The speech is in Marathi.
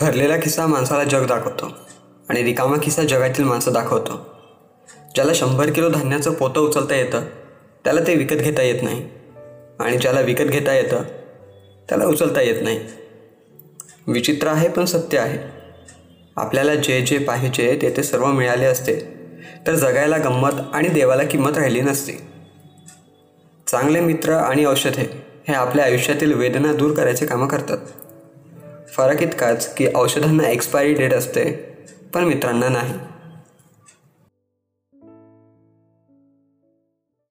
भरलेला खिस्सा माणसाला जग दाखवतो आणि रिकामा खिस्सा जगातील माणसं दाखवतो. ज्याला शंभर किलो धान्याचं पोतं उचलता येतं त्याला ते विकत घेता येत नाही. आणि ज्याला विकत घेता येतं त्याला उचलता येत नाही. विचित्र आहे पण सत्य आहे. आपल्याला जे जे पाहिजे ते ते सर्व मिळाले असते तर जगायला गंमत आणि देवाला किंमत राहिली नसती. चांगले मित्र आणि औषधे हे आपल्या आयुष्यातील वेदना दूर करायचे कामं करतात. फरक इतकाच की औषधांना एक्सपायरी डेट असते पण मित्रांना नाही.